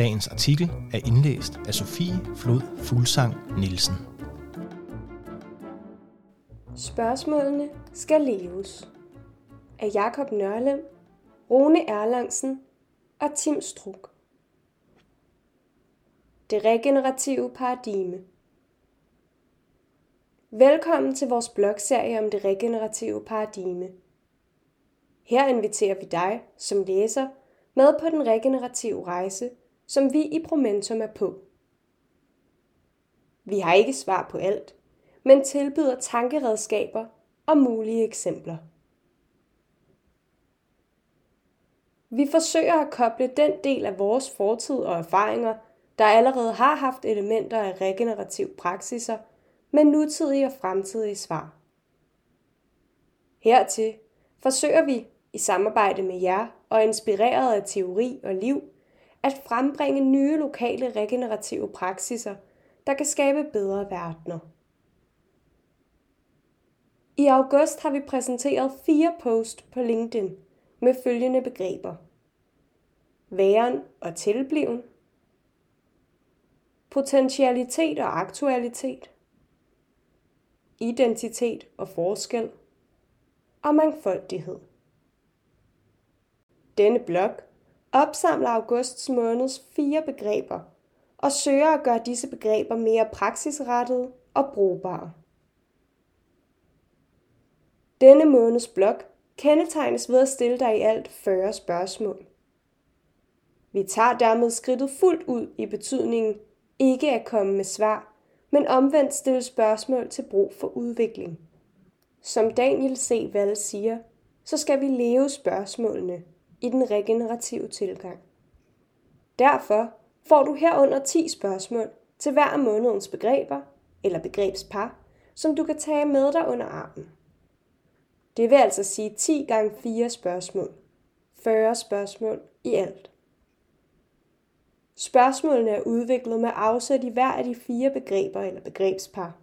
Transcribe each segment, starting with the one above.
Dagens artikel er indlæst af Sofie Flod Fuglsang Nielsen. Spørgsmålene skal leves. Af Jakob Nørlem, Rune Erlangsen og Tim Struk. Det regenerative paradigme. Velkommen til vores blogserie om det regenerative paradigme. Her inviterer vi dig som læser med på den regenerative rejse, som vi i Promentum er på. Vi har ikke svar på alt, men tilbyder tankeredskaber og mulige eksempler. Vi forsøger at koble den del af vores fortid og erfaringer, der allerede har haft elementer af regenerativ praksiser, med nutidige og fremtidige svar. Hertil forsøger vi, i samarbejde med jer og inspireret af teori og liv, at frembringe nye lokale regenerative praksiser, der kan skabe bedre verdener. I august har vi præsenteret fire post på LinkedIn med følgende begreber. Væren og tilbliven. Potentialitet og aktualitet. Identitet og forskel. Og mangfoldighed. Denne blog opsamler augusts måneds fire begreber og søger at gøre disse begreber mere praksisrettede og brugbare. Denne måneds blog kendetegnes ved at stille dig i alt 40 spørgsmål. Vi tager dermed skridtet fuldt ud i betydningen ikke at komme med svar, men omvendt stille spørgsmål til brug for udvikling. Som Daniel C. Wall siger, så skal vi leve spørgsmålene i den regenerative tilgang. Derfor får du herunder 10 spørgsmål til hver af månedens begreber eller begrebspar, som du kan tage med dig under armen. Det vil altså sige 10 gange 4 spørgsmål. 40 spørgsmål i alt. Spørgsmålene er udviklet med afsæt i hver af de fire begreber eller begrebspar.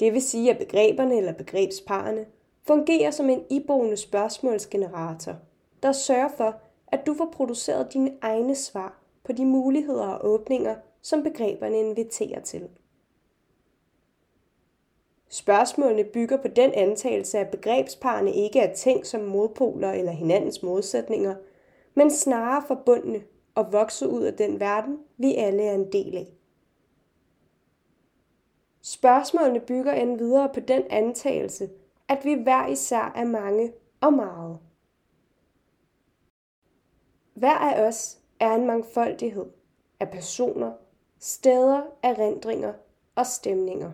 Det vil sige, at begreberne eller begrebsparerne fungerer som en iboende spørgsmålsgenerator – der sørger for, at du får produceret dine egne svar på de muligheder og åbninger, som begreberne inviterer til. Spørgsmålene bygger på den antagelse, at begrebsparerne ikke er tænkt som modpoler eller hinandens modsætninger, men snarere forbundne og vokset ud af den verden, vi alle er en del af. Spørgsmålene bygger endvidere på den antagelse, at vi hver især er mange og meget. Hver af os er en mangfoldighed af personer, steder, erindringer og stemninger.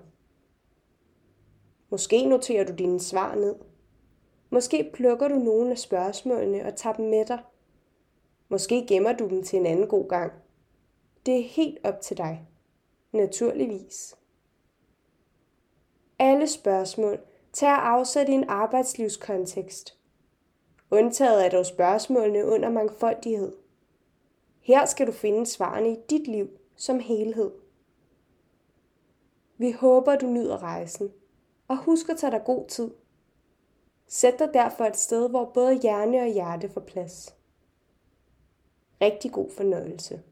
Måske noterer du dine svar ned. Måske plukker du nogle af spørgsmålene og tager dem med dig. Måske gemmer du dem til en anden god gang. Det er helt op til dig. Naturligvis. Alle spørgsmål tager afsæt i en arbejdslivskontekst Undtaget er dog spørgsmålene under mangfoldighed. Her skal du finde svarene i dit liv som helhed. Vi håber, du nyder rejsen, og husk at tage dig god tid. Sæt dig derfor et sted, hvor både hjerne og hjerte får plads. Rigtig god fornøjelse.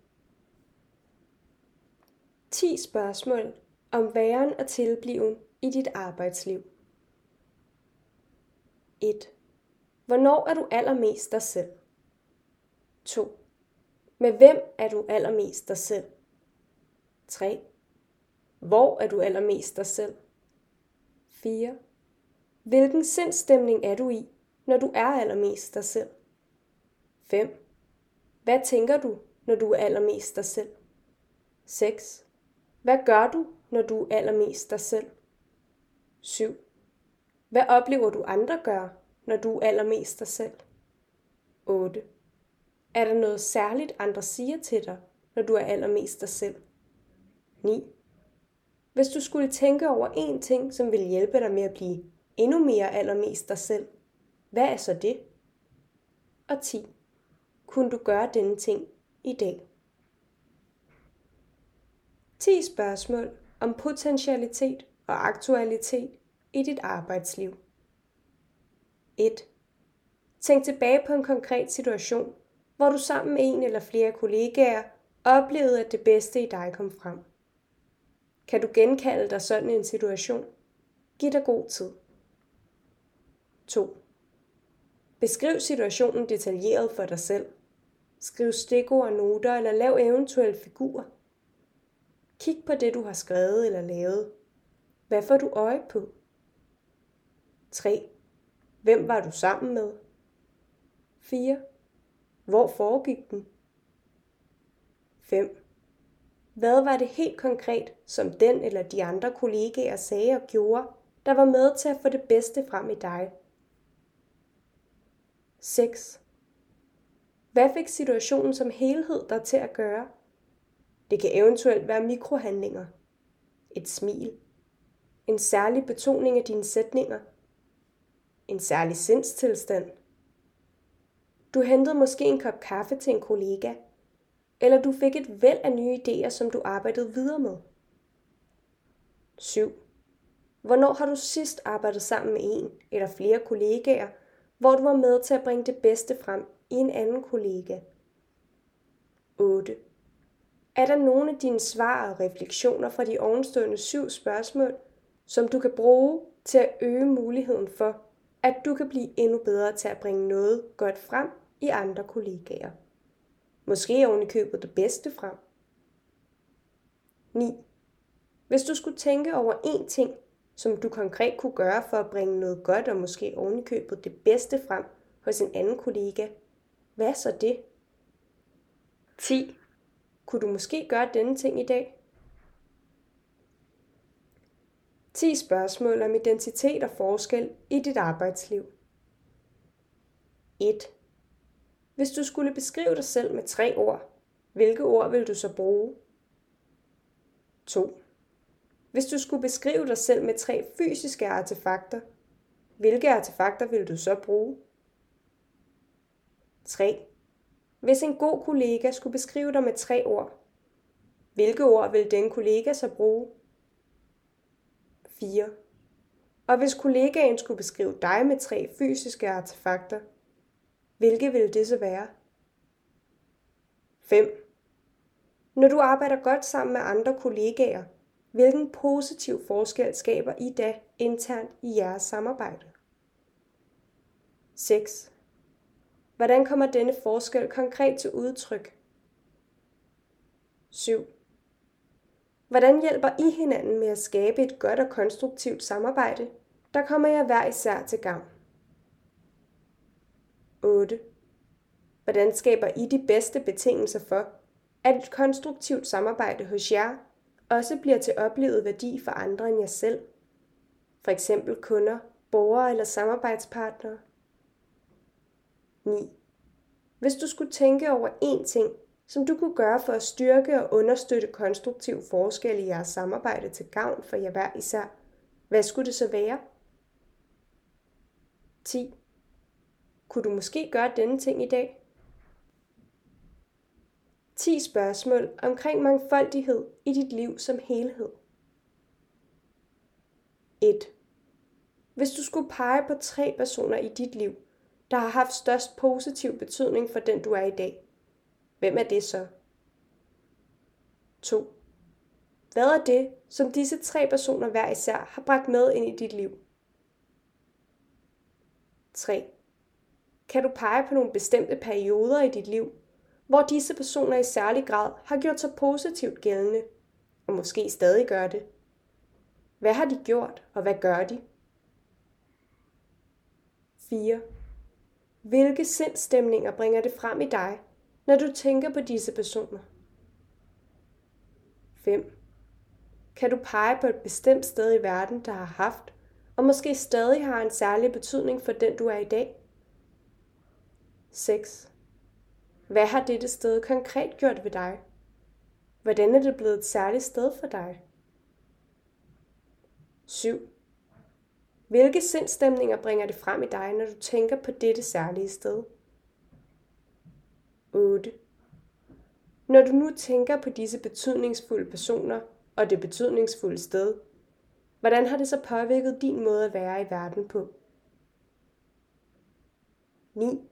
10 spørgsmål om væren og tilbliven i dit arbejdsliv. 1. Hvornår er du allermest dig selv? 2. Med hvem er du allermest dig selv? 3. Hvor er du allermest dig selv? 4. Hvilken sindstemning er du i, når du er allermest dig selv? 5. Hvad tænker du, når du er allermest dig selv? 6. Hvad gør du, når du er allermest dig selv? 7. Hvad oplever du andre gør, når du er allermest dig selv? 8. Er der noget særligt, andre siger til dig, når du er allermest dig selv? 9. Hvis du skulle tænke over én ting, som vil hjælpe dig med at blive endnu mere allermest dig selv, hvad er så det? Og 10. Kunne du gøre denne ting i dag? 10 spørgsmål om potentialitet og aktualitet i dit arbejdsliv. 1. Tænk tilbage på en konkret situation, hvor du sammen med en eller flere kollegaer oplevede, at det bedste i dig kom frem. Kan du genkalde dig sådan en situation? Giv dig god tid. 2. Beskriv situationen detaljeret for dig selv. Skriv stikord, noter eller lav eventuelle figurer. Kig på det, du har skrevet eller lavet. Hvad får du øje på? 3. Hvem var du sammen med? 4. Hvor foregik den? 5. Hvad var det helt konkret, som den eller de andre kollegaer sagde og gjorde, der var med til at få det bedste frem i dig? 6. Hvad fik situationen som helhed dig til at gøre? Det kan eventuelt være mikrohandlinger, et smil, en særlig betoning af dine sætninger, en særlig sindstilstand. Du hentede måske en kop kaffe til en kollega, eller du fik et væld af nye idéer, som du arbejdede videre med. 7. Hvornår har du sidst arbejdet sammen med en eller flere kollegaer, hvor du var med til at bringe det bedste frem i en anden kollega? 8. Er der nogle af dine svar og refleksioner fra de ovenstående syv spørgsmål, som du kan bruge til at øge muligheden for, at du kan blive endnu bedre til at bringe noget godt frem i andre kollegaer? Måske oven i købet det bedste frem. 9. Hvis du skulle tænke over én ting, som du konkret kunne gøre for at bringe noget godt og måske oven i købet det bedste frem hos en anden kollega, hvad så det? 10. Kunne du måske gøre denne ting i dag? 10 spørgsmål om identitet og forskel i dit arbejdsliv. 1. Hvis du skulle beskrive dig selv med tre ord, hvilke ord vil du så bruge? 2. Hvis du skulle beskrive dig selv med tre fysiske artefakter, hvilke artefakter vil du så bruge? 3. Hvis en god kollega skulle beskrive dig med tre ord, hvilke ord vil den kollega så bruge? 4. Og hvis kollegaen skulle beskrive dig med tre fysiske artefakter, hvilke ville det så være? 5. Når du arbejder godt sammen med andre kollegaer, hvilken positiv forskel skaber I da internt i jeres samarbejde? 6. Hvordan kommer denne forskel konkret til udtryk? 7. Hvordan hjælper I hinanden med at skabe et godt og konstruktivt samarbejde, der kommer jeg hver især til gavn? 8. Hvordan skaber I de bedste betingelser for, at et konstruktivt samarbejde hos jer også bliver til oplevet værdi for andre end jer selv? For eksempel kunder, borgere eller samarbejdspartnere? 9. Hvis du skulle tænke over én ting, som du kunne gøre for at styrke og understøtte konstruktiv forskel i jeres samarbejde til gavn for jer hver især, hvad skulle det så være? 10. Kunne du måske gøre denne ting i dag? 10 spørgsmål omkring mangfoldighed i dit liv som helhed. 1. Hvis du skulle pege på tre personer i dit liv, der har haft størst positiv betydning for den du er i dag, hvem er det så? 2. Hvad er det, som disse tre personer hver især har bragt med ind i dit liv? 3. Kan du pege på nogle bestemte perioder i dit liv, hvor disse personer i særlig grad har gjort sig positivt gældende, og måske stadig gør det? Hvad har de gjort, og hvad gør de? 4. Hvilke sindstemninger bringer det frem i dig, når du tænker på disse personer? 5. Kan du pege på et bestemt sted i verden, der har haft, og måske stadig har en særlig betydning for den, du er i dag? 6. Hvad har dette sted konkret gjort ved dig? Hvordan er det blevet et særligt sted for dig? 7. Hvilke sindstemninger bringer det frem i dig, når du tænker på dette særlige sted? 8. Når du nu tænker på disse betydningsfulde personer og det betydningsfulde sted, hvordan har det så påvirket din måde at være i verden på? 9.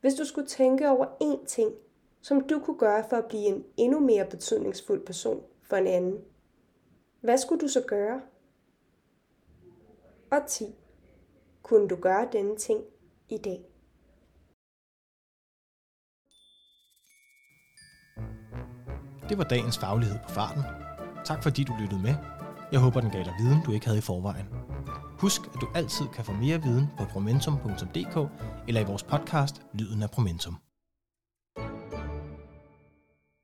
Hvis du skulle tænke over én ting, som du kunne gøre for at blive en endnu mere betydningsfuld person for en anden, hvad skulle du så gøre? Og 10. Kunne du gøre denne ting i dag? Det var dagens faglighed på farten. Tak fordi du lyttede med. Jeg håber, den gav dig viden, du ikke havde i forvejen. Husk, at du altid kan få mere viden på promentum.dk eller i vores podcast Lyden af Promentum.